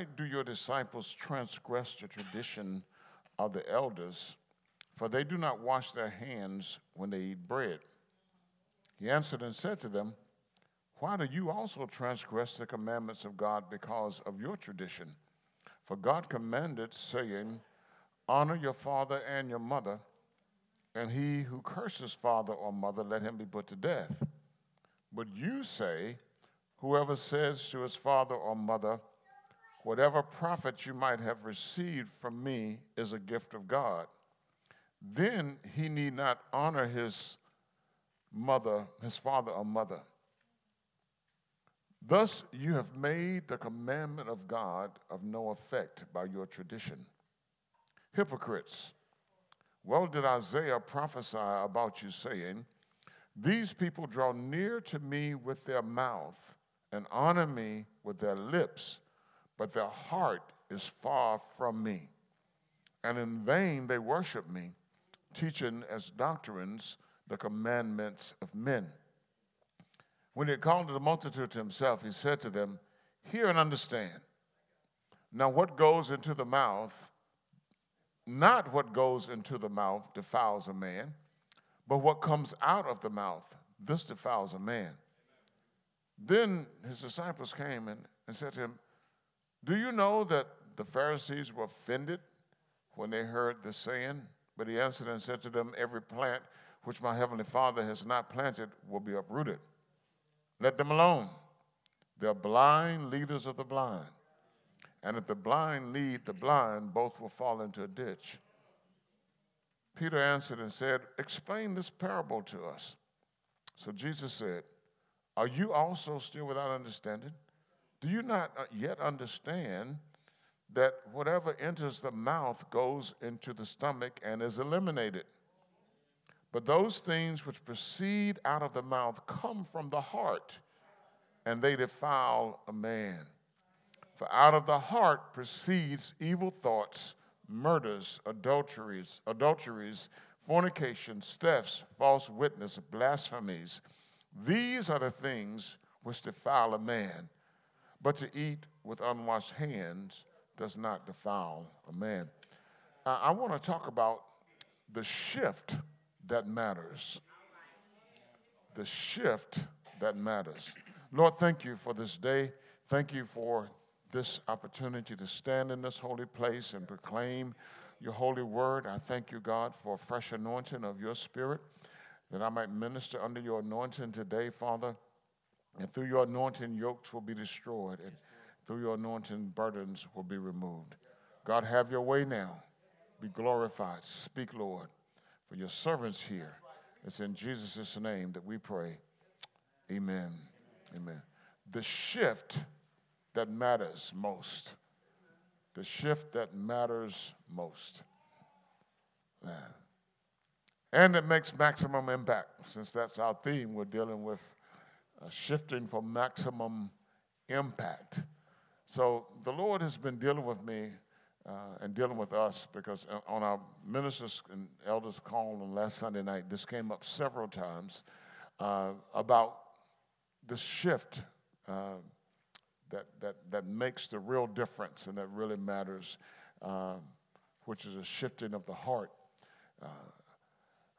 Why do your disciples transgress the tradition of the elders? For they do not wash their hands when they eat bread. He answered and said to them, Why do you also transgress the commandments of God because of your tradition? For God commanded, saying, Honor your father and your mother, and he who curses father or mother, let him be put to death. But you say, Whoever says to his father or mother, Whatever profit you might have received from me is a gift of God, then he need not honor his mother, his father or mother. Thus you have made the commandment of God of no effect by your tradition. Hypocrites, well did Isaiah prophesy about you, saying, These people draw near to me with their mouth and honor me with their lips, but their heart is far from me. And in vain they worship me, teaching as doctrines the commandments of men. When he called the multitude to himself, he said to them, Hear and understand. Now, what goes into the mouth, not what goes into the mouth defiles a man, but what comes out of the mouth, this defiles a man. Then his disciples came and, and said to him, Do you know that the Pharisees were offended when they heard this saying? But he answered and said to them, Every plant which my heavenly Father has not planted will be uprooted. Let them alone. They're blind leaders of the blind. And if the blind lead the blind, both will fall into a ditch. Peter answered and said, Explain this parable to us. So Jesus said, Are you also still without understanding? Do you not uh, yet understand that whatever enters the mouth goes into the stomach and is eliminated? But those things which proceed out of the mouth come from the heart, and they defile a man. For out of the heart proceeds evil thoughts, murders, adulteries, adulteries, fornications, thefts, false witness, blasphemies. These are the things which defile a man. But to eat with unwashed hands does not defile a man. I want to talk about the shift that matters. The shift that matters. Lord, thank you for this day. Thank you for this opportunity to stand in this holy place and proclaim your holy word. I thank you, God, for a fresh anointing of your spirit, that I might minister under your anointing today, Father. And through your anointing, yokes will be destroyed, and through your anointing, burdens will be removed. God, have your way now. Be glorified. Speak, Lord for your servants here. It's in Jesus' name that we pray. Amen. Amen. The shift that matters most. The shift that matters most. And it makes maximum impact. Since that's our theme, we're dealing with uh, shifting for maximum impact. So the Lord has been dealing with me uh, and dealing with us because uh, on our ministers and elders call on last Sunday night, this came up several times uh, about the shift uh, that, that, that makes the real difference and that really matters, uh, which is a shifting of the heart. Uh,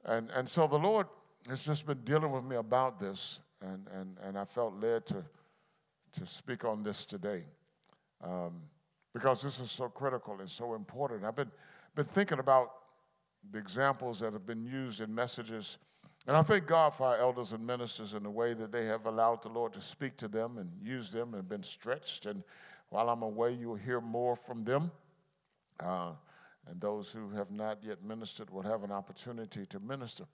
and, and so the Lord has just been dealing with me about this, and, and, and I felt led to, to speak on this today. Um, because this is so critical and so important. I've been, been thinking about the examples that have been used in messages, and I thank God for our elders and ministers in the way that they have allowed the Lord to speak to them and use them and been stretched. And while I'm away, you'll hear more from them. Uh, and those who have not yet ministered will have an opportunity to minister.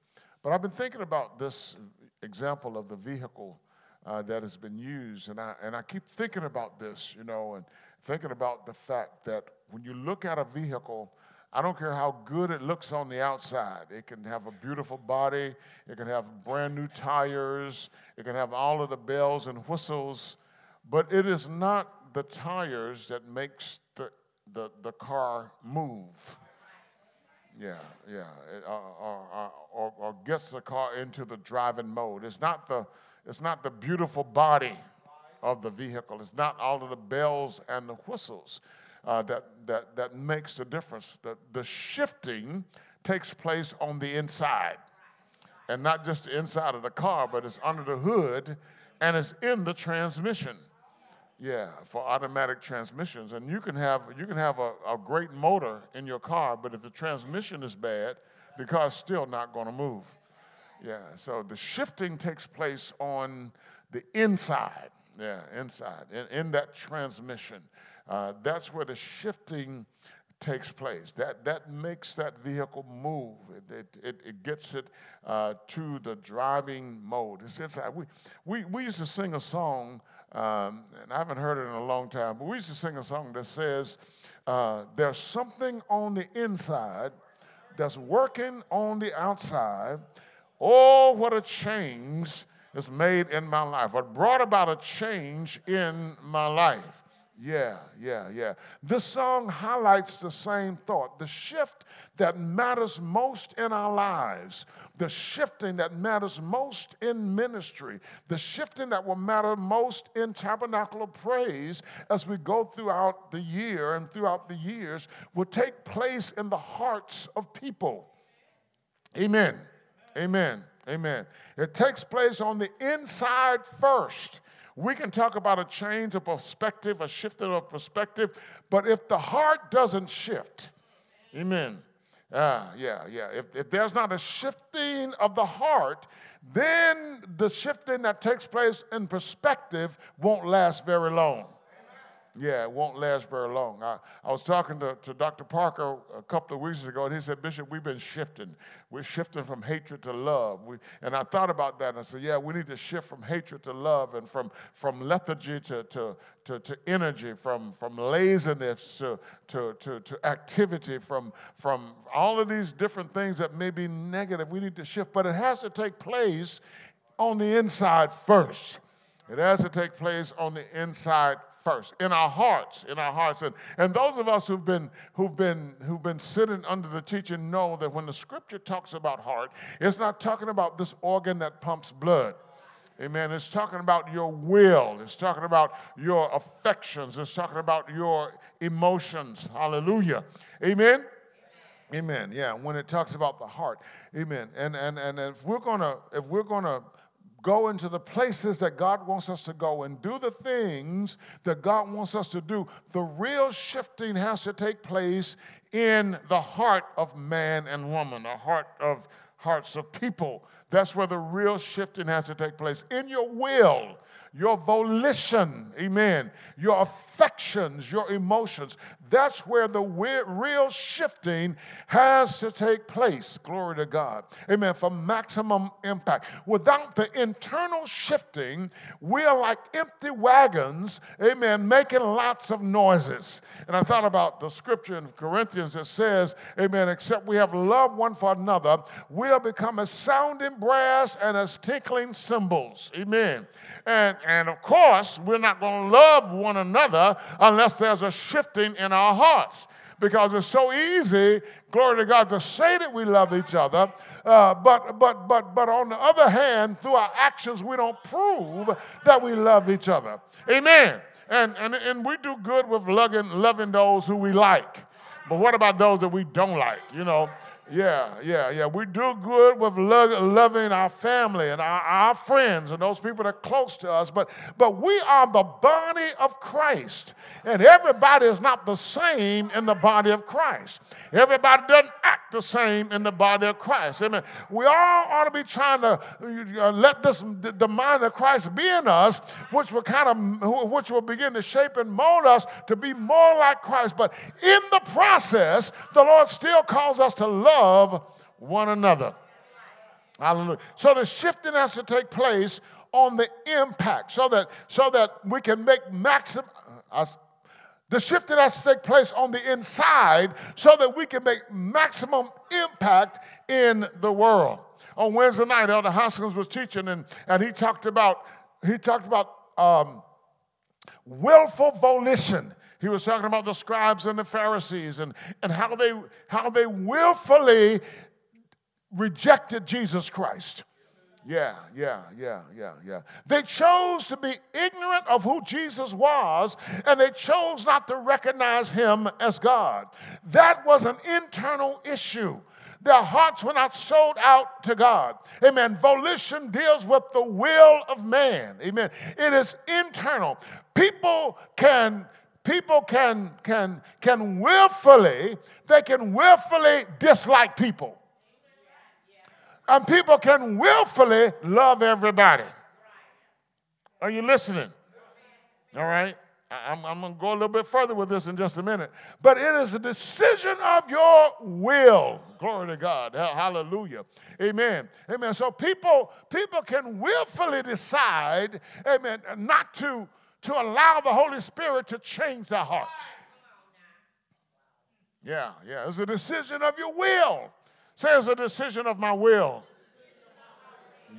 But I've been thinking about this example of the vehicle uh, that has been used, and I, and I keep thinking about this, you know, and thinking about the fact that when you look at a vehicle, I don't care how good it looks on the outside. It can have a beautiful body, it can have brand new tires, it can have all of the bells and whistles, but it is not the tires that makes the, the, the car move. Yeah, yeah, it, uh, or, uh, uh, or, or gets the car into the driving mode. It's not the, it's not the beautiful body of the vehicle. It's not all of the bells and the whistles uh, that, that, that makes the difference. The, the shifting takes place on the inside. And not just the inside of the car, but it's under the hood and it's in the transmission. Yeah, for automatic transmissions. And you can have, you can have a, a great motor in your car, but if the transmission is bad, the car's still not going to move. Yeah, so the shifting takes place on the inside. Yeah, inside, in, in that transmission. Uh, that's where the shifting takes place. That, that makes that vehicle move. It, it, it gets it uh, to the driving mode. It's inside. We, we, we used to sing a song um, and I haven't heard it in a long time, but we used to sing a song that says, uh, There's something on the inside that's working on the outside. Oh, what a change is made in my life. What brought about a change in my life. Yeah, yeah, yeah. This song highlights the same thought. The shift that matters most in our lives the shifting that matters most in ministry, the shifting that will matter most in tabernacle of praise as we go throughout the year and throughout the years will take place in the hearts of people. Amen. Amen. Amen. It takes place on the inside first. We can talk about a change of perspective, a shifting of perspective, but if the heart doesn't shift, amen, Ah, yeah, yeah. If, if there's not a shifting of the heart, then the shifting that takes place in perspective won't last very long. Yeah, it won't last very long. I, I was talking to, to Dr. Parker a couple of weeks ago, and he said, Bishop, we've been shifting. We're shifting from hatred to love. We, and I thought about that, and I said, yeah, we need to shift from hatred to love and from, from lethargy to, to, to, to energy, from, from laziness to, to, to, to activity, from, from all of these different things that may be negative. We need to shift, but it has to take place on the inside first. It has to take place on the inside first, in our hearts, in our hearts. And, and those of us who've been, who've, been, who've been sitting under the teaching know that when the scripture talks about heart, it's not talking about this organ that pumps blood. Amen. It's talking about your will. It's talking about your affections. It's talking about your emotions. Hallelujah. Amen. Amen. Yeah. When it talks about the heart. Amen. And and and if we're gonna if we're gonna go into the places that God wants us to go and do the things that God wants us to do, the real shifting has to take place in the heart of man and woman, the heart of hearts of people. That's where the real shifting has to take place. In your will, your volition, amen, your affections, your emotions. That's where the real shifting has to take place. Glory to God. Amen. For maximum impact. Without the internal shifting, we are like empty wagons, amen, making lots of noises. And I thought about the scripture in Corinthians that says, amen, except we have love one for another, we'll become as sounding brass and as tinkling cymbals. Amen. And, and of course, we're not going to love one another unless there's a shifting in our hearts. Because it's so easy, glory to God, to say that we love each other, uh, but, but, but, but on the other hand, through our actions, we don't prove that we love each other. Amen. And, and, and we do good with loving, loving those who we like. But what about those that we don't like? You know, yeah, yeah, yeah. We do good with lo- loving our family and our, our friends and those people that are close to us, but, but we are the body of Christ. And everybody is not the same in the body of Christ. Everybody doesn't act the same in the body of Christ. Amen. We all ought to be trying to uh, let this the mind of Christ be in us, which will kind of which will begin to shape and mold us to be more like Christ. But in the process, the Lord still calls us to love one another. Hallelujah. So the shifting has to take place on the impact so that so that we can make maximum uh, the shifting has to take place on the inside so that we can make maximum impact in the world. On Wednesday night, Elder Hoskins was teaching, and, and he talked about he talked about um, willful volition. He was talking about the scribes and the Pharisees and, and how, they, how they willfully rejected Jesus Christ. Yeah, yeah, yeah, yeah, yeah. They chose to be ignorant of who Jesus was, and they chose not to recognize him as God. That was an internal issue. Their hearts were not sold out to God. Amen. Volition deals with the will of man. Amen. It is internal. People can people can can can willfully they can willfully dislike people and people can willfully love everybody. Are you listening? All right. I'm, I'm going to go a little bit further with this in just a minute. But it is a decision of your will. Glory to God. Hallelujah. Amen. Amen. So people, people can willfully decide, amen, not to, to allow the Holy Spirit to change their hearts. Yeah, yeah. It's a decision of your will. Say it's a decision of my will.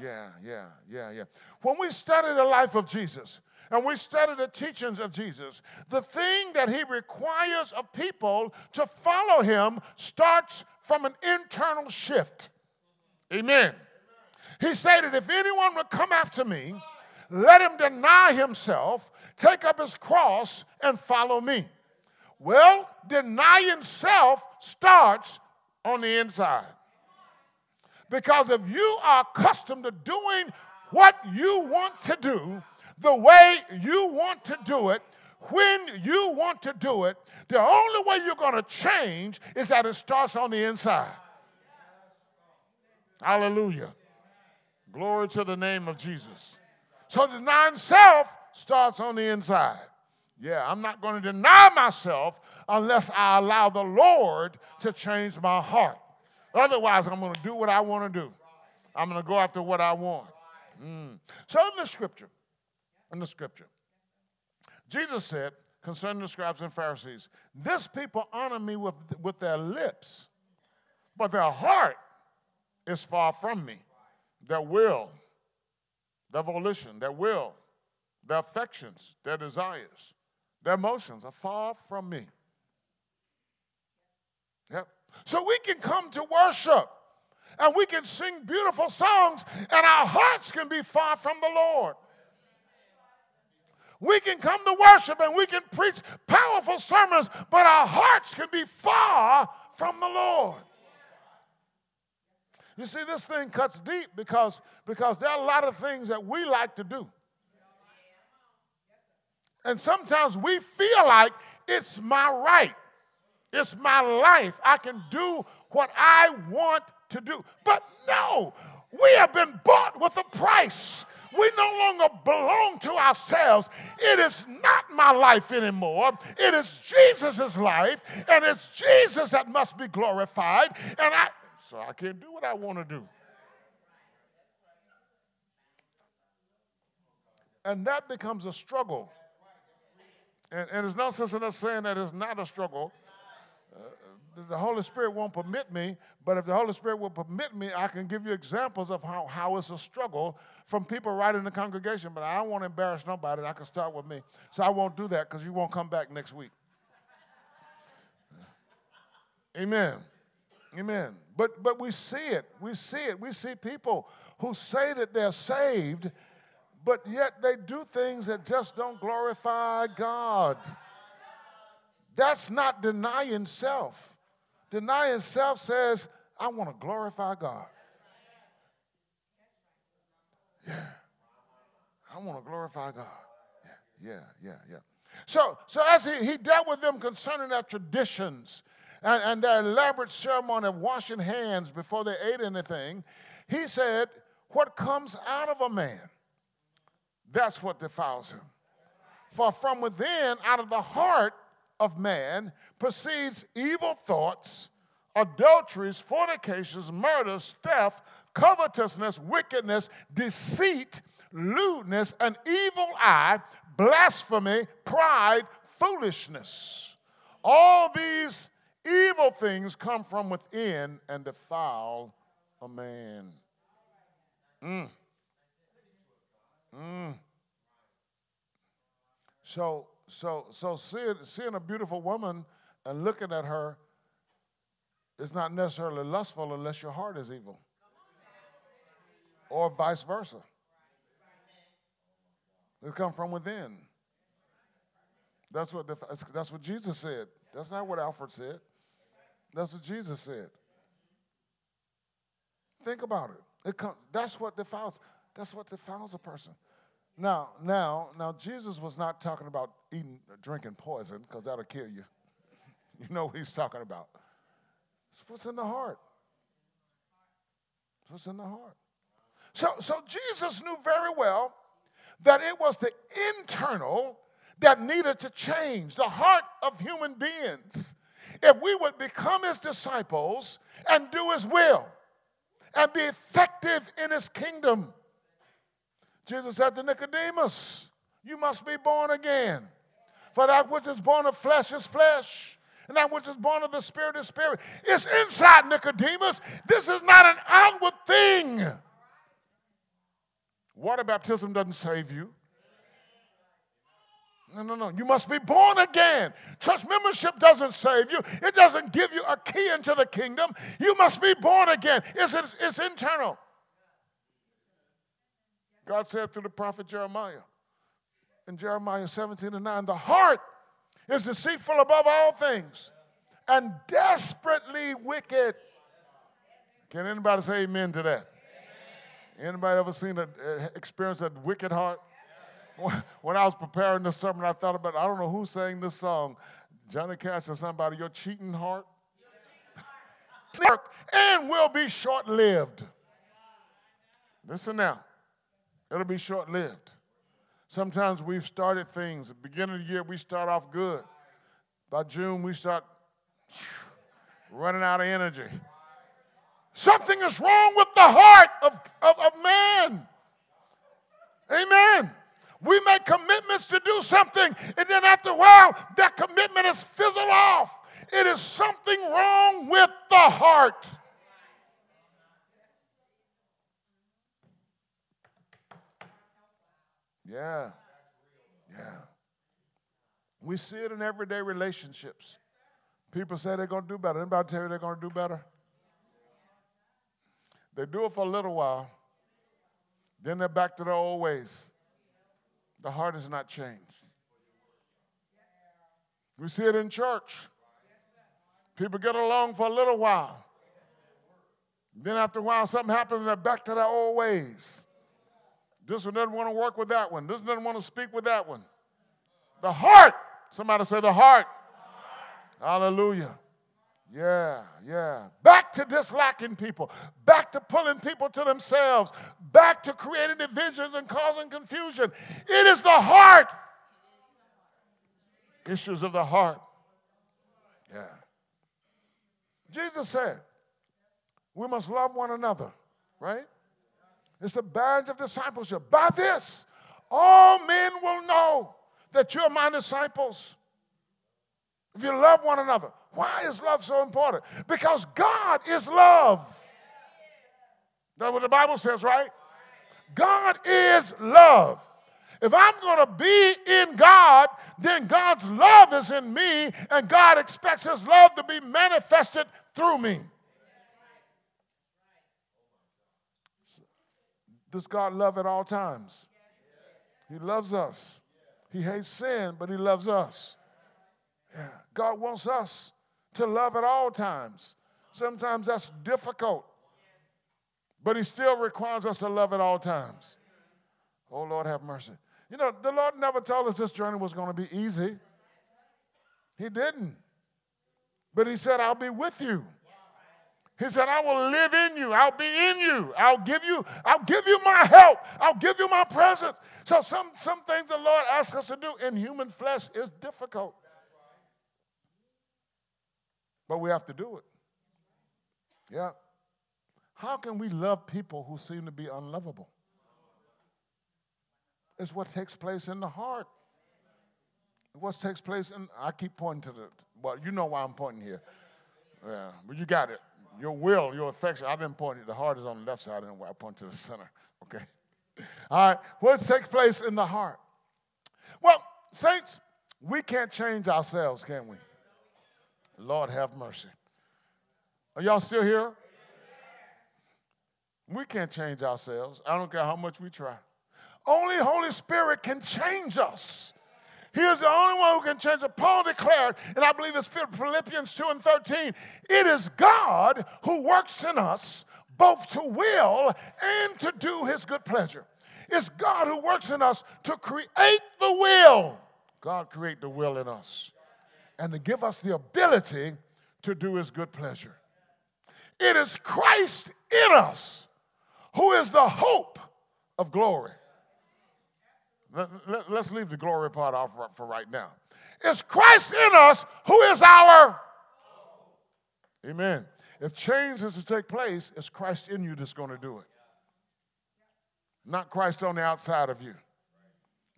Yeah, yeah, yeah, yeah. When we study the life of Jesus and we study the teachings of Jesus, the thing that he requires of people to follow him starts from an internal shift. Amen. He stated, If anyone would come after me, let him deny himself, take up his cross, and follow me. Well, denying self starts on the inside. Because if you are accustomed to doing what you want to do, the way you want to do it, when you want to do it, the only way you're going to change is that it starts on the inside. Hallelujah. Glory to the name of Jesus. So denying self starts on the inside. Yeah, I'm not going to deny myself unless I allow the Lord to change my heart. Otherwise, I'm going to do what I want to do. I'm going to go after what I want. Mm. So, in the scripture, in the scripture, Jesus said concerning the scribes and Pharisees, This people honor me with, with their lips, but their heart is far from me. Their will, their volition, their will, their affections, their desires, their emotions are far from me. Yep. So we can come to worship and we can sing beautiful songs and our hearts can be far from the Lord. We can come to worship and we can preach powerful sermons, but our hearts can be far from the Lord. You see, this thing cuts deep because, because there are a lot of things that we like to do. And sometimes we feel like it's my right. It's my life. I can do what I want to do. But no, we have been bought with a price. We no longer belong to ourselves. It is not my life anymore. It is Jesus' life, and it's Jesus that must be glorified. And I so I can't do what I want to do. And that becomes a struggle. And, and there's no sense in us saying that it's not a struggle uh, the Holy Spirit won't permit me, but if the Holy Spirit will permit me, I can give you examples of how, how it's a struggle from people right in the congregation. But I don't want to embarrass nobody. I can start with me. So I won't do that because you won't come back next week. Amen. Amen. But but we see it. We see it. We see people who say that they're saved, but yet they do things that just don't glorify God. That's not denying self. Denying self says, I want to glorify God. Yeah. I want to glorify God. Yeah, yeah, yeah, yeah. So, so as he, he dealt with them concerning their traditions and, and their elaborate ceremony of washing hands before they ate anything, he said, What comes out of a man, that's what defiles him. For from within, out of the heart of man, proceeds evil thoughts, adulteries, fornications, murders, theft, covetousness, wickedness, deceit, lewdness, an evil eye, blasphemy, pride, foolishness. All these evil things come from within and defile a man. Mm. Mm. So, so, so seeing, seeing a beautiful woman and looking at her is not necessarily lustful unless your heart is evil. or vice versa. It come from within. That's what, the, that's what Jesus said. That's not what Alfred said. That's what Jesus said. Think about it. it come, that's what defiles. That's what defiles a person. Now, now, now, Jesus was not talking about eating, drinking poison because that'll kill you. You know what he's talking about. It's what's in the heart. It's what's in the heart. So, so Jesus knew very well that it was the internal that needed to change, the heart of human beings. If we would become his disciples and do his will and be effective in his kingdom. Jesus said to Nicodemus, You must be born again. For that which is born of flesh is flesh, and that which is born of the spirit is spirit. It's inside Nicodemus. This is not an outward thing. Water baptism doesn't save you. No, no, no. You must be born again. Church membership doesn't save you, it doesn't give you a key into the kingdom. You must be born again. It's, it's, it's internal. God said through the prophet Jeremiah in Jeremiah 17 and 9 the heart is deceitful above all things and desperately wicked. Can anybody say amen to that? Anybody ever seen a, uh, experience a wicked heart? When I was preparing this sermon, I thought about I don't know who sang this song. Johnny Cash or somebody, your cheating heart. and will be short lived. Listen now, it'll be short lived. Sometimes we've started things. At the beginning of the year, we start off good. By June, we start running out of energy. Something is wrong with the heart of, of, of man. Amen. We make commitments to do something, and then after a while, that commitment is fizzled off. It is something wrong with the heart. Yeah. Yeah. We see it in everyday relationships. People say they're going to do better. Anybody tell you they're going to do better? They do it for a little while, then they're back to their old ways. The heart is not changed. We see it in church. People get along for a little while. Then after a while, something happens and they're back to their old ways. This one doesn't want to work with that one. This doesn't want to speak with that one. The heart. Somebody say the heart. The heart. Hallelujah. Yeah, yeah. Back to disliking people, back to pulling people to themselves, back to creating divisions and causing confusion. It is the heart. Issues of the heart. Yeah. Jesus said, we must love one another, right? It's a badge of discipleship. By this, all men will know that you're my disciples. If you love one another. Why is love so important? Because God is love. That's what the Bible says, right? God is love. If I'm going to be in God, then God's love is in me, and God expects His love to be manifested through me. Does God love at all times? He loves us. He hates sin, but He loves us. Yeah. God wants us to love at all times. Sometimes that's difficult, but He still requires us to love at all times. Oh, Lord, have mercy. You know, the Lord never told us this journey was going to be easy. He didn't. But He said, I'll be with you. He said, I will live in you. I'll be in you. I'll give you, I'll give you my help. I'll give you my presence. So some, some things the Lord asks us to do in human flesh is difficult. But we have to do it. Yeah. How can we love people who seem to be unlovable? It's what takes place in the heart. What takes place in, I keep pointing to the, well, you know why I'm pointing here. Yeah, but you got it. Your will, your affection. I've been pointing, the heart is on the left side, and I point to the center. Okay? All right, what takes place in the heart? Well, saints, we can't change ourselves, can we? Lord have mercy. Are y'all still here? We can't change ourselves. I don't care how much we try. Only Holy Spirit can change us. He is the only one who can change it. Paul declared, and I believe it's Philippians 2 and 13, it is God who works in us both to will and to do his good pleasure. It's God who works in us to create the will. God create the will in us and to give us the ability to do his good pleasure. It is Christ in us who is the hope of glory. Let, us let, leave the glory part off for right now. It's Christ in us who is our. Amen. If change is to take place, it's Christ in you that's going to do it. Not Christ on the outside of you.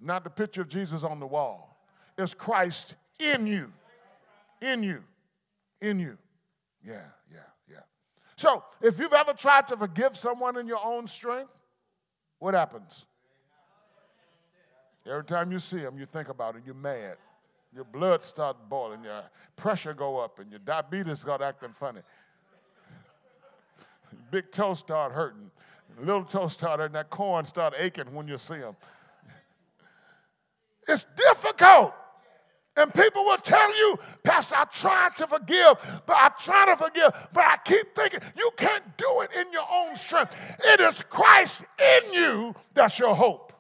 Not the picture of Jesus on the wall. It's Christ in you. In you. In you. Yeah, yeah, yeah. So, if you've ever tried to forgive someone in your own strength, what happens? Every time you see them, you think about it, you're mad. Your blood starts boiling, your pressure go up, and your diabetes start acting funny. Big toe start hurting. Little toe start hurting. That corn start aching when you see them. It's difficult. And people will tell you, Pastor, I tried to forgive, but I try to forgive, but I keep thinking, you can't do it in your own strength. It is Christ in you that's your hope.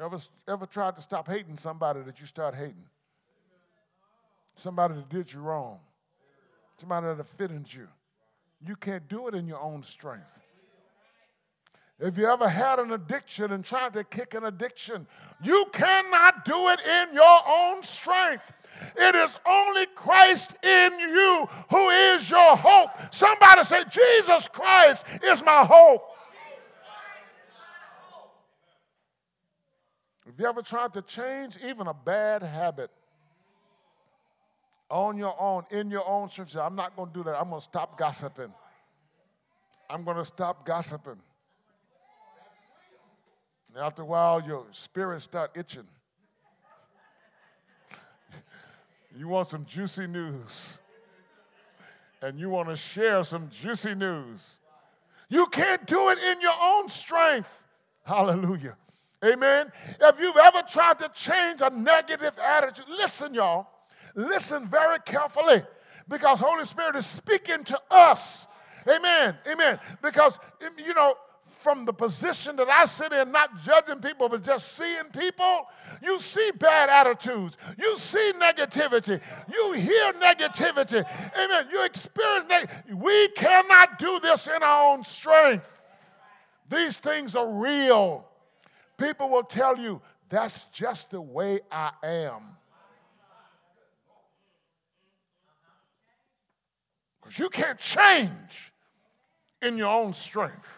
Ever, ever tried to stop hating somebody that you start hating? Somebody that did you wrong. Somebody that offended you. You can't do it in your own strength. If you ever had an addiction and tried to kick an addiction, you cannot do it in your own strength. It is only Christ in you who is your hope. Somebody say, Jesus Christ is my hope. If you ever tried to change even a bad habit on your own, in your own church, I'm not going to do that. I'm going to stop gossiping. I'm going to stop gossiping. After a while, your spirit start itching. you want some juicy news. And you want to share some juicy news. You can't do it in your own strength. Hallelujah. Amen. If you've ever tried to change a negative attitude, listen, y'all. Listen very carefully because Holy Spirit is speaking to us. Amen. Amen. Because, you know, from the position that I sit in, not judging people, but just seeing people, you see bad attitudes. You see negativity. You hear negativity. Amen. You experience neg- We cannot do this in our own strength. These things are real. People will tell you, that's just the way I am. Because you can't change in your own strength.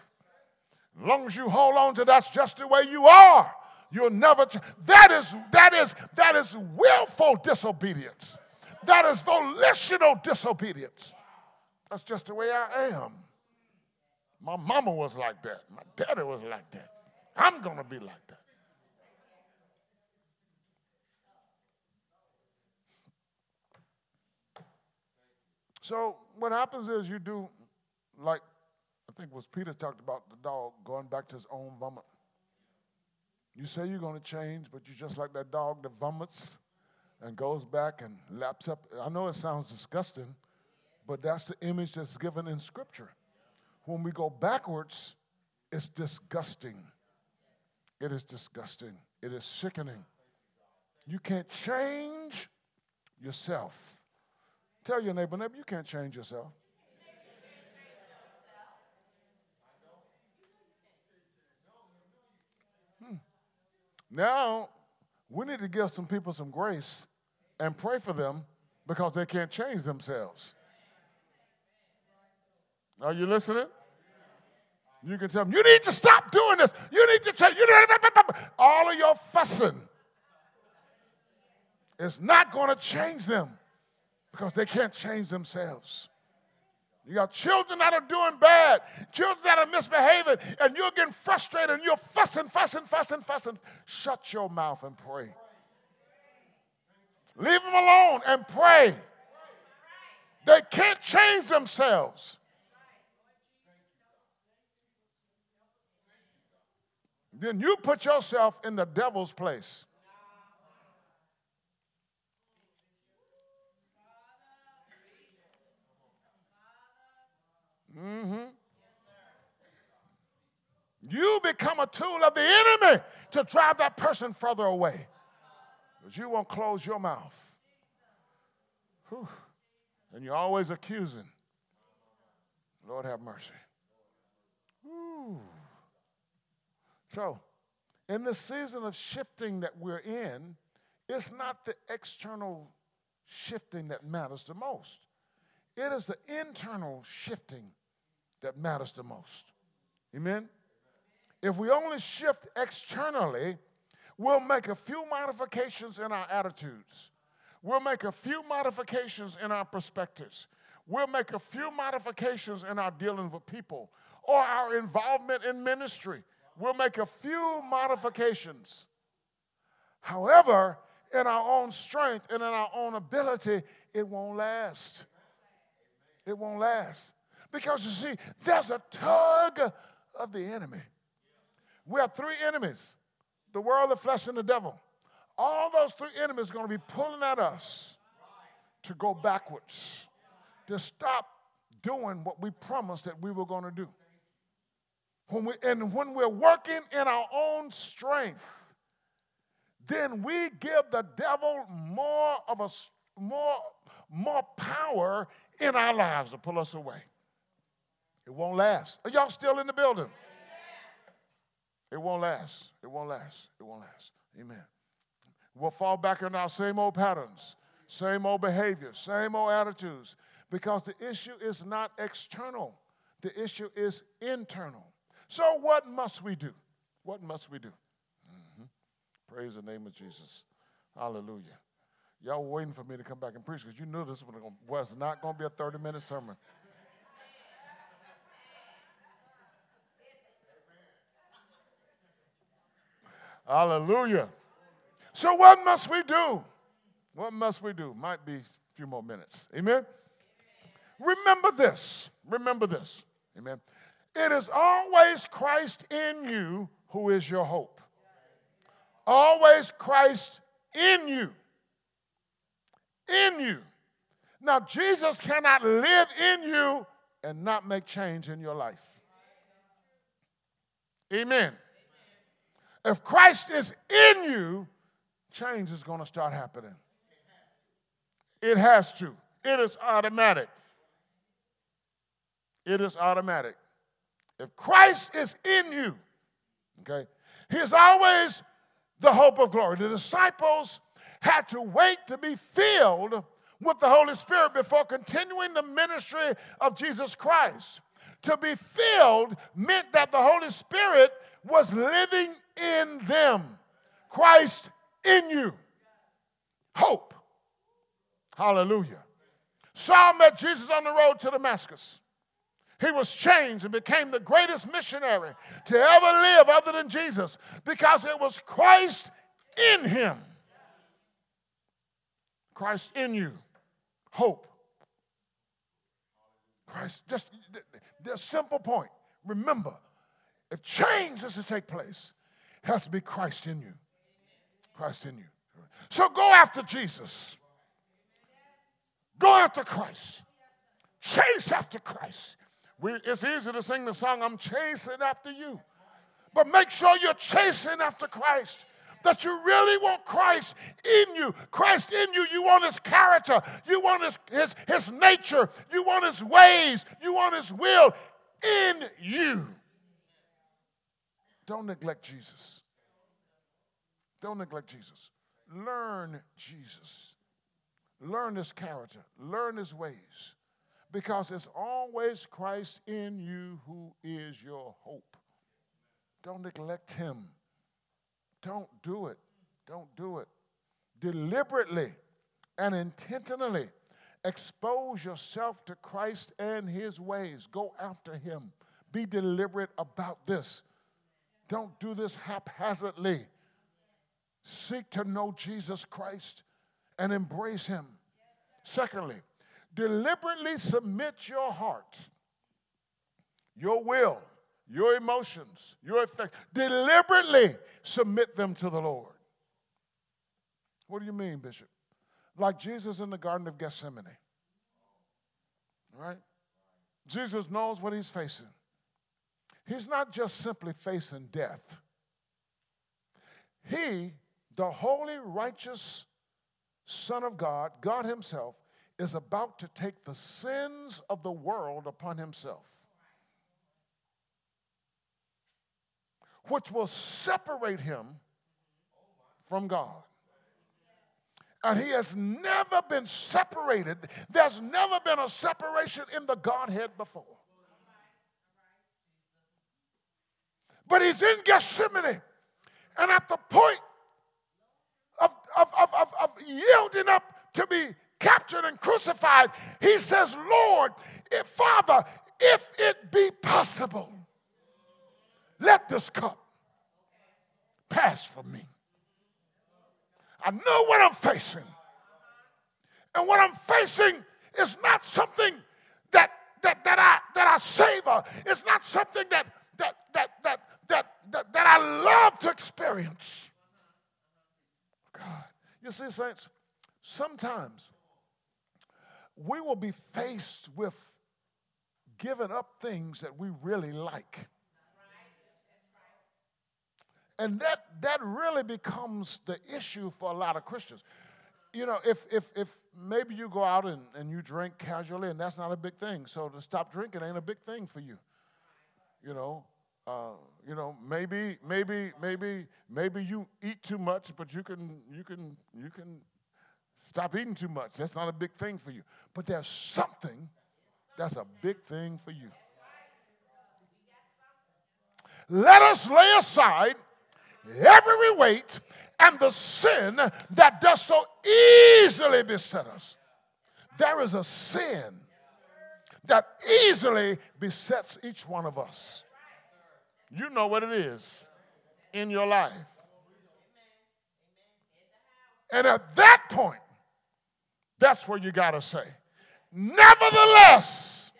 Long as you hold on to that's just the way you are, you'll never. That is that is that is willful disobedience. That is volitional disobedience. That's just the way I am. My mama was like that. My daddy was like that. I'm gonna be like that. So what happens is you do like think it was Peter talked about the dog going back to his own vomit. You say you're going to change, but you're just like that dog that vomits and goes back and laps up. I know it sounds disgusting, but that's the image that's given in Scripture. When we go backwards, it's disgusting. It is disgusting. It is sickening. You can't change yourself. Tell your neighbor, neighbor, you can't change yourself. Now, we need to give some people some grace and pray for them because they can't change themselves. Are you listening? You can tell them, you need to stop doing this. You need to change. You need all of your fussing is not going to change them because they can't change themselves. You got children that are doing bad, children that are misbehaving, and you're getting frustrated and you're fussing, fussing, fussing, fussing. Shut your mouth and pray. Leave them alone and pray. They can't change themselves. Then you put yourself in the devil's place. Mm-hmm. You become a tool of the enemy to drive that person further away. But you won't close your mouth. Whew. And you're always accusing. Lord have mercy. So, in the season of shifting that we're in, it's not the external shifting that matters the most. It is the internal shifting that matters the most. Amen? If we only shift externally, we'll make a few modifications in our attitudes. We'll make a few modifications in our perspectives. We'll make a few modifications in our dealing with people or our involvement in ministry. We'll make a few modifications. However, in our own strength and in our own ability, it won't last. It won't last. Because you see, there's a tug of the enemy. We have three enemies the world, the flesh, and the devil. All those three enemies are going to be pulling at us to go backwards, to stop doing what we promised that we were going to do. When we, and when we're working in our own strength, then we give the devil more of a more, more power in our lives to pull us away. It won't last. Are y'all still in the building? It won't last. It won't last. It won't last. Amen. We'll fall back in our same old patterns, same old behaviors, same old attitudes, because the issue is not external, the issue is internal. So, what must we do? What must we do? Mm-hmm. Praise the name of Jesus. Hallelujah. Y'all waiting for me to come back and preach because you knew this was not going to be a 30 minute sermon. Hallelujah. So, what must we do? What must we do? Might be a few more minutes. Amen. Remember this. Remember this. Amen. It is always Christ in you who is your hope. Always Christ in you. In you. Now, Jesus cannot live in you and not make change in your life. Amen. If Christ is in you, change is going to start happening. It has to. It is automatic. It is automatic. If Christ is in you, okay, He's always the hope of glory. The disciples had to wait to be filled with the Holy Spirit before continuing the ministry of Jesus Christ. To be filled meant that the Holy Spirit was living in them. Christ in you. Hope. Hallelujah. Saul met Jesus on the road to Damascus. He was changed and became the greatest missionary to ever live other than Jesus because it was Christ in him. Christ in you. Hope. Christ, just the simple point. Remember, if change is to take place, it has to be Christ in you. Christ in you. So go after Jesus. Go after Christ. Chase after Christ. We, it's easy to sing the song, I'm chasing after you. But make sure you're chasing after Christ. That you really want Christ in you. Christ in you. You want his character. You want his, his, his nature. You want his ways. You want his will in you. Don't neglect Jesus. Don't neglect Jesus. Learn Jesus. Learn his character. Learn his ways. Because it's always Christ in you who is your hope. Don't neglect him. Don't do it. Don't do it. Deliberately and intentionally expose yourself to Christ and his ways. Go after him. Be deliberate about this. Don't do this haphazardly. Seek to know Jesus Christ and embrace him. Secondly, Deliberately submit your heart, your will, your emotions, your affect. Deliberately submit them to the Lord. What do you mean, Bishop? Like Jesus in the Garden of Gethsemane. Right? Jesus knows what he's facing. He's not just simply facing death. He, the holy, righteous Son of God, God Himself, is about to take the sins of the world upon Himself, which will separate Him from God. And he has never been separated. There's never been a separation in the Godhead before. But he's in Gethsemane. And at the point of, of, of, of, of yielding up to be captured and crucified, he says, Lord, if, Father, if it be possible, let this cup pass from me. I know what I'm facing. And what I'm facing is not something that, that, that, I, that I savor. It's not something that, that, that, that, that, that, that I love to experience. God. You see, saints, sometimes we will be faced with giving up things that we really like. And that, that really becomes the issue for a lot of Christians. You know, if, if, if maybe you go out and, and you drink casually and that's not a big thing, so to stop drinking ain't a big thing for you. You know, uh, you know, maybe, maybe, maybe, maybe you eat too much, but you can, you can, you can stop eating too much. That's not a big thing for you. But there's something that's a big thing for you. Let us lay aside every weight and the sin that does so easily beset us. There is a sin that easily besets each one of us. You know what it is in your life. And at that point, that's where you got to say, Nevertheless,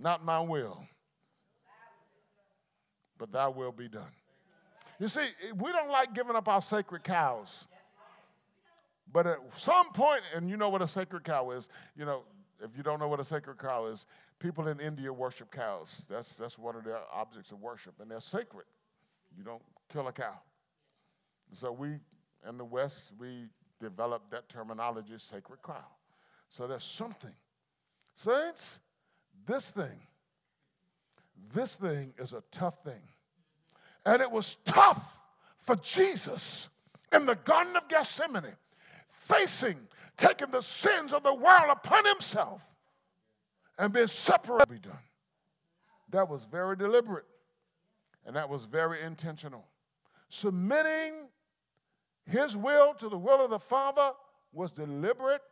not my will, but thy will be done. You see, we don't like giving up our sacred cows. But at some point, and you know what a sacred cow is, you know, if you don't know what a sacred cow is, people in India worship cows. That's, that's one of their objects of worship, and they're sacred. You don't kill a cow. So we, in the West, we developed that terminology, sacred cow. So there's something. Saints, this thing, this thing is a tough thing. And it was tough for Jesus in the Garden of Gethsemane, facing, taking the sins of the world upon himself and being separated. Be done. That was very deliberate and that was very intentional. Submitting his will to the will of the Father was deliberate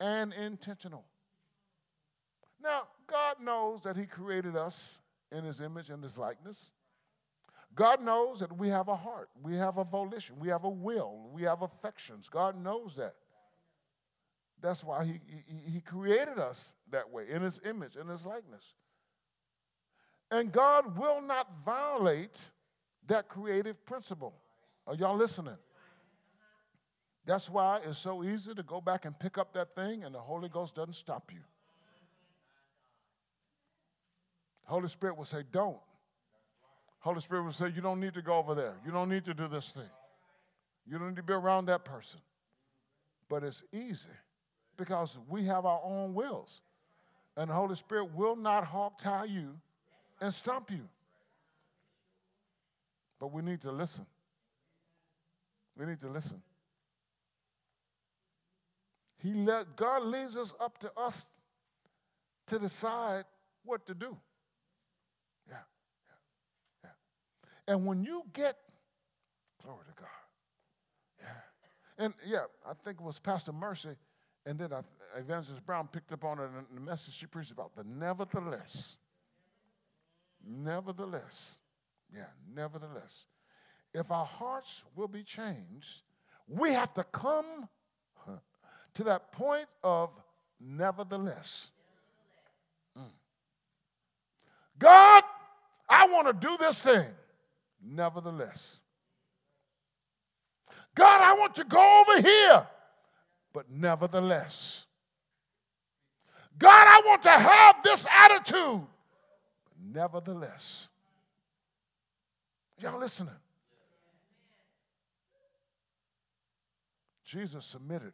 and intentional. Now, God knows that He created us in His image and His likeness. God knows that we have a heart, we have a volition, we have a will, we have affections. God knows that. That's why he, he, he created us that way, in His image, in His likeness. And God will not violate that creative principle. Are y'all listening? That's why it's so easy to go back and pick up that thing, and the Holy Ghost doesn't stop you. Holy Spirit will say, Don't. Holy Spirit will say, You don't need to go over there. You don't need to do this thing. You don't need to be around that person. But it's easy because we have our own wills. And the Holy Spirit will not hog tie you and stump you. But we need to listen. We need to listen. He let God leaves us up to us to decide what to do. Yeah, yeah, yeah. And when you get, glory to God. Yeah. And yeah, I think it was Pastor Mercy, and then Evangelist Brown picked up on it in the message she preached about the nevertheless. Nevertheless. Yeah, nevertheless. If our hearts will be changed, we have to come To that point of nevertheless. Mm. God, I want to do this thing. Nevertheless. God, I want to go over here. But nevertheless. God, I want to have this attitude. Nevertheless. Y'all listening? Jesus submitted.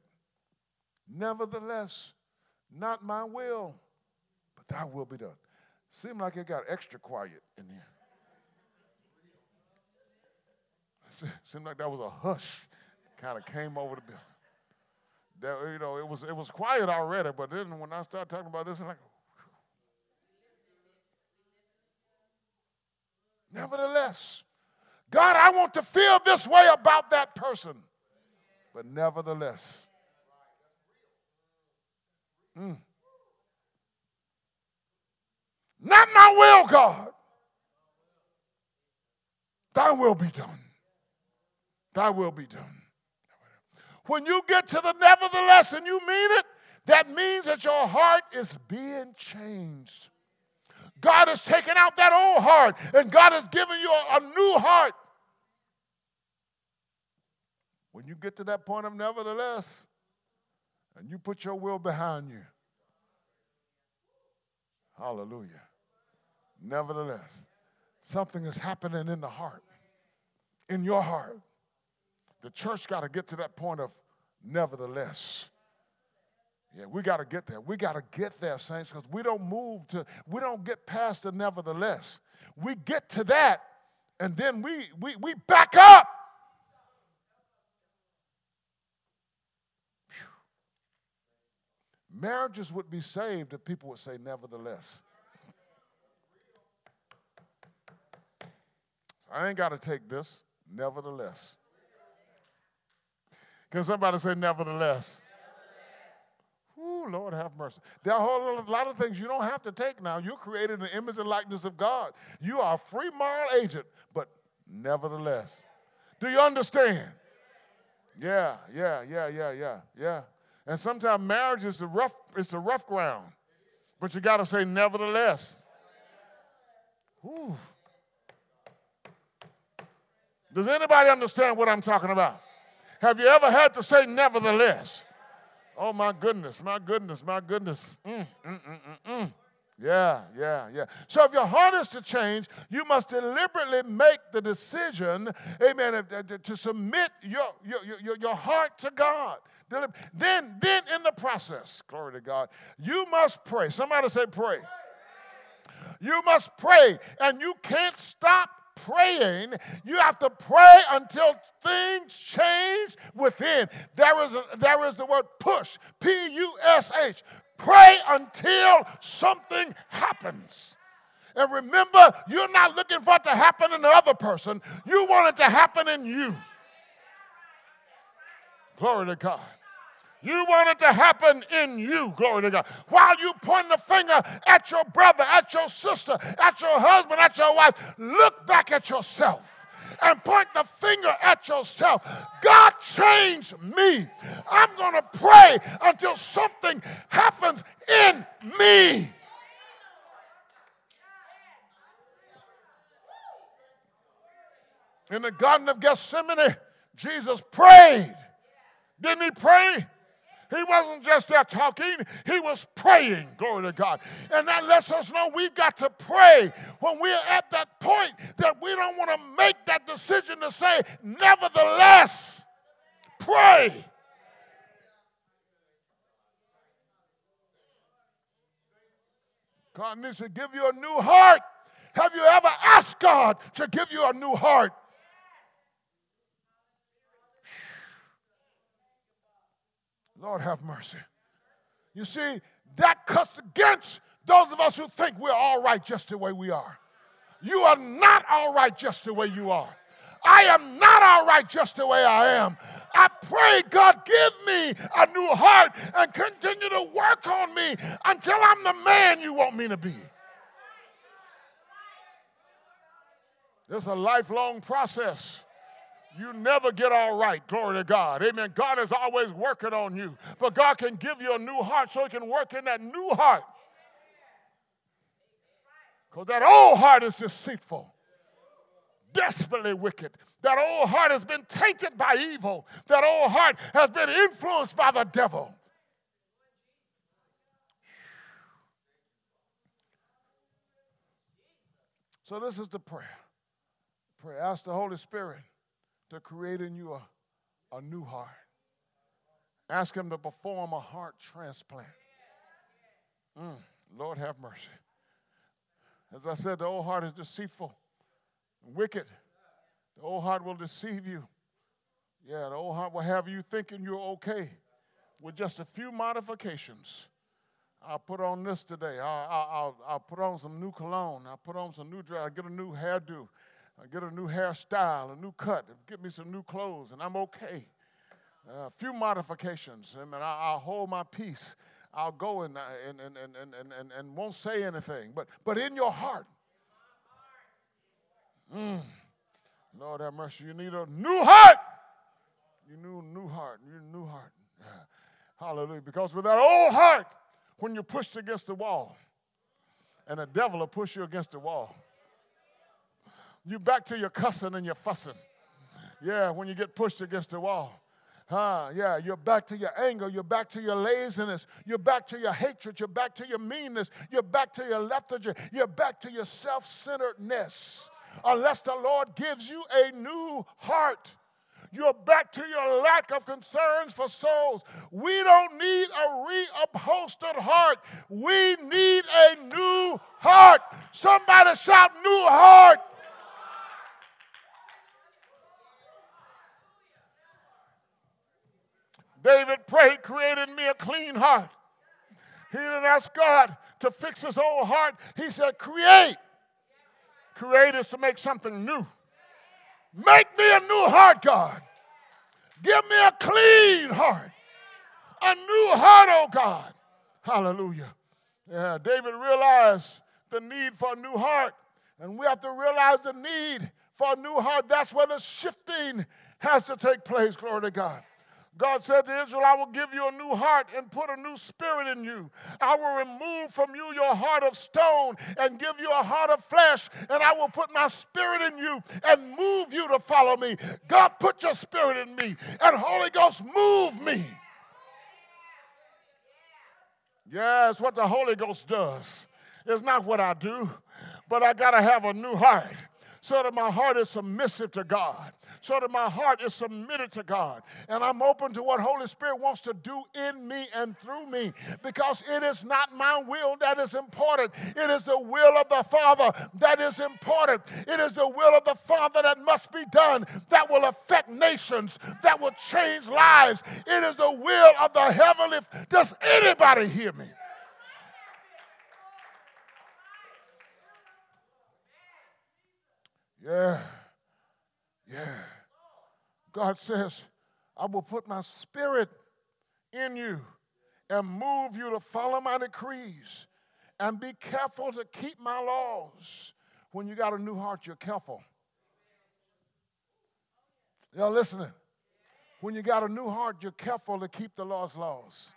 Nevertheless, not my will, but thy will be done. Seemed like it got extra quiet in there. Seemed like that was a hush kind of came over the building. That, you know, it was, it was quiet already, but then when I started talking about this, I'm like, Nevertheless, God, I want to feel this way about that person. But nevertheless, mm, not my will, God. Thy will be done. Thy will be done. When you get to the nevertheless and you mean it, that means that your heart is being changed. God has taken out that old heart and God has given you a, a new heart. When you get to that point of nevertheless, and you put your will behind you, hallelujah. Nevertheless, something is happening in the heart, in your heart. The church got to get to that point of nevertheless. Yeah, we got to get there. We got to get there, saints, because we don't move to, we don't get past the nevertheless. We get to that, and then we we we back up. Whew. Marriages would be saved if people would say nevertheless. I ain't got to take this, nevertheless. Can somebody say nevertheless? Ooh, Lord have mercy. There are a whole lot of things you don't have to take now. You're created in the image and likeness of God. You are a free moral agent, but nevertheless. Do you understand? Yeah, yeah, yeah, yeah, yeah, yeah. And sometimes marriage is the rough, it's the rough ground. But you gotta say nevertheless. Ooh. Does anybody understand what I'm talking about? Have you ever had to say nevertheless? Oh, my goodness, my goodness, my goodness. Mm, mm, mm, mm, mm. yeah, yeah, yeah. So if your heart is to change, you must deliberately make the decision, amen, to submit your, your, your, your heart to God. Then, then in the process, glory to God, you must pray. Somebody say pray. You must pray, and you can't stop praying, you have to pray until things change within. There is, a, there is the word push, P U S H. Pray until something happens. And remember, you're not looking for it to happen in the other person, you want it to happen in you. Glory to God. You want it to happen in you, glory to God. While you point the finger at your brother, at your sister, at your husband, at your wife, look back at yourself and point the finger at yourself. God changed me. I'm going to pray until something happens in me. In the Garden of Gethsemane, Jesus prayed. Didn't he pray? He wasn't just there talking, he was praying. Glory to God. And that lets us know we've got to pray when we're at that point that we don't want to make that decision to say, nevertheless, pray. God needs to give you a new heart. Have you ever asked God to give you a new heart? Lord have mercy. You see, that cuts against those of us who think we're all right just the way we are. You are not all right just the way you are. I am not all right just the way I am. I pray, God, give me a new heart and continue to work on me until I'm the man you want me to be. It's a lifelong process. You never get all right. Glory to God. Amen. God is always working on you. But God can give you a new heart so He can work in that new heart. Because that old heart is deceitful, desperately wicked. That old heart has been tainted by evil. That old heart has been influenced by the devil. So, this is the prayer. Pray, ask the Holy Spirit to create in you a, a new heart. Ask Him to perform a heart transplant. Mm, Lord have mercy. As I said, the old heart is deceitful, wicked. The old heart will deceive you. Yeah, the old heart will have you thinking you're okay with just a few modifications. I'll put on this today. I'll, I'll, I'll put on some new cologne. I'll put on some new dress. I'll get a new hairdo. I'll get a new hairstyle, a new cut. Get me some new clothes, and I'm okay. Uh, a few modifications, and I'll hold my peace I'll go and, and, and, and, and, and, and won't say anything. But, but in your heart, mm, Lord have mercy, you need a new heart. You need a new heart. You need a new heart. Hallelujah. Because with that old heart, when you're pushed against the wall, and the devil will push you against the wall, you back to your cussing and your fussing. Yeah, when you get pushed against the wall. Huh, yeah, you're back to your anger. You're back to your laziness. You're back to your hatred. You're back to your meanness. You're back to your lethargy. You're back to your self centeredness. Unless the Lord gives you a new heart. You're back to your lack of concerns for souls. We don't need a reupholstered heart. We need a new heart. Somebody shout, new heart. David prayed, created me a clean heart. He didn't ask God to fix his old heart. He said, create. Create is to make something new. Make me a new heart, God. Give me a clean heart. A new heart, oh God. Hallelujah. Yeah, David realized the need for a new heart. And we have to realize the need for a new heart. That's where the shifting has to take place. Glory to God. God said to Israel, I will give you a new heart and put a new spirit in you. I will remove from you your heart of stone and give you a heart of flesh, and I will put my spirit in you and move you to follow me. God, put your spirit in me, and Holy Ghost, move me. Yeah, it's what the Holy Ghost does. It's not what I do, but I got to have a new heart so that my heart is submissive to God so that my heart is submitted to God. And I'm open to what Holy Spirit wants to do in me and through me because it is not my will that is important. It is the will of the Father that is important. It is the will of the Father that must be done that will affect nations, that will change lives. It is the will of the heavenly. Does anybody hear me? Yeah. Yeah. God says, I will put my spirit in you and move you to follow my decrees and be careful to keep my laws. When you got a new heart, you're careful. Y'all listening? When you got a new heart, you're careful to keep the Lord's laws.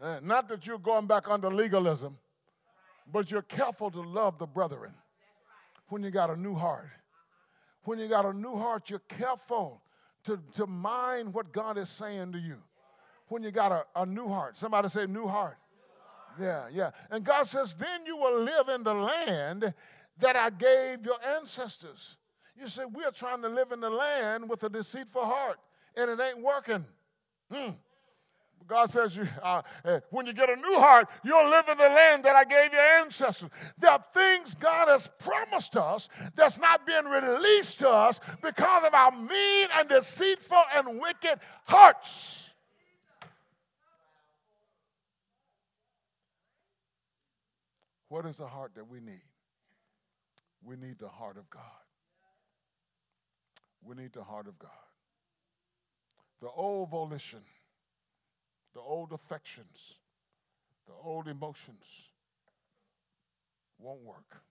Uh, not that you're going back under legalism, but you're careful to love the brethren when you got a new heart when you got a new heart, you're careful to, to mind what God is saying to you. When you got a, a new heart, somebody say, new heart. Yeah, yeah. And God says, then you will live in the land that I gave your ancestors. You say, we're trying to live in the land with a deceitful heart, and it ain't working. Hmm. God says, you, uh, uh, when you get a new heart, you'll live in the land that I gave your ancestors. There are things God has promised us that's not being released to us because of our mean and deceitful and wicked hearts. What is the heart that we need? We need the heart of God. We need the heart of God. The old volition the old affections, the old emotions won't work.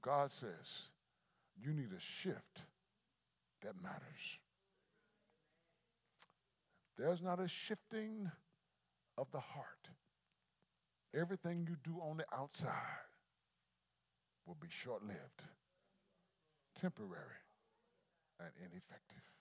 God says you need a shift that matters. There's not a shifting of the heart. Everything you do on the outside will be short lived, temporary, and ineffective.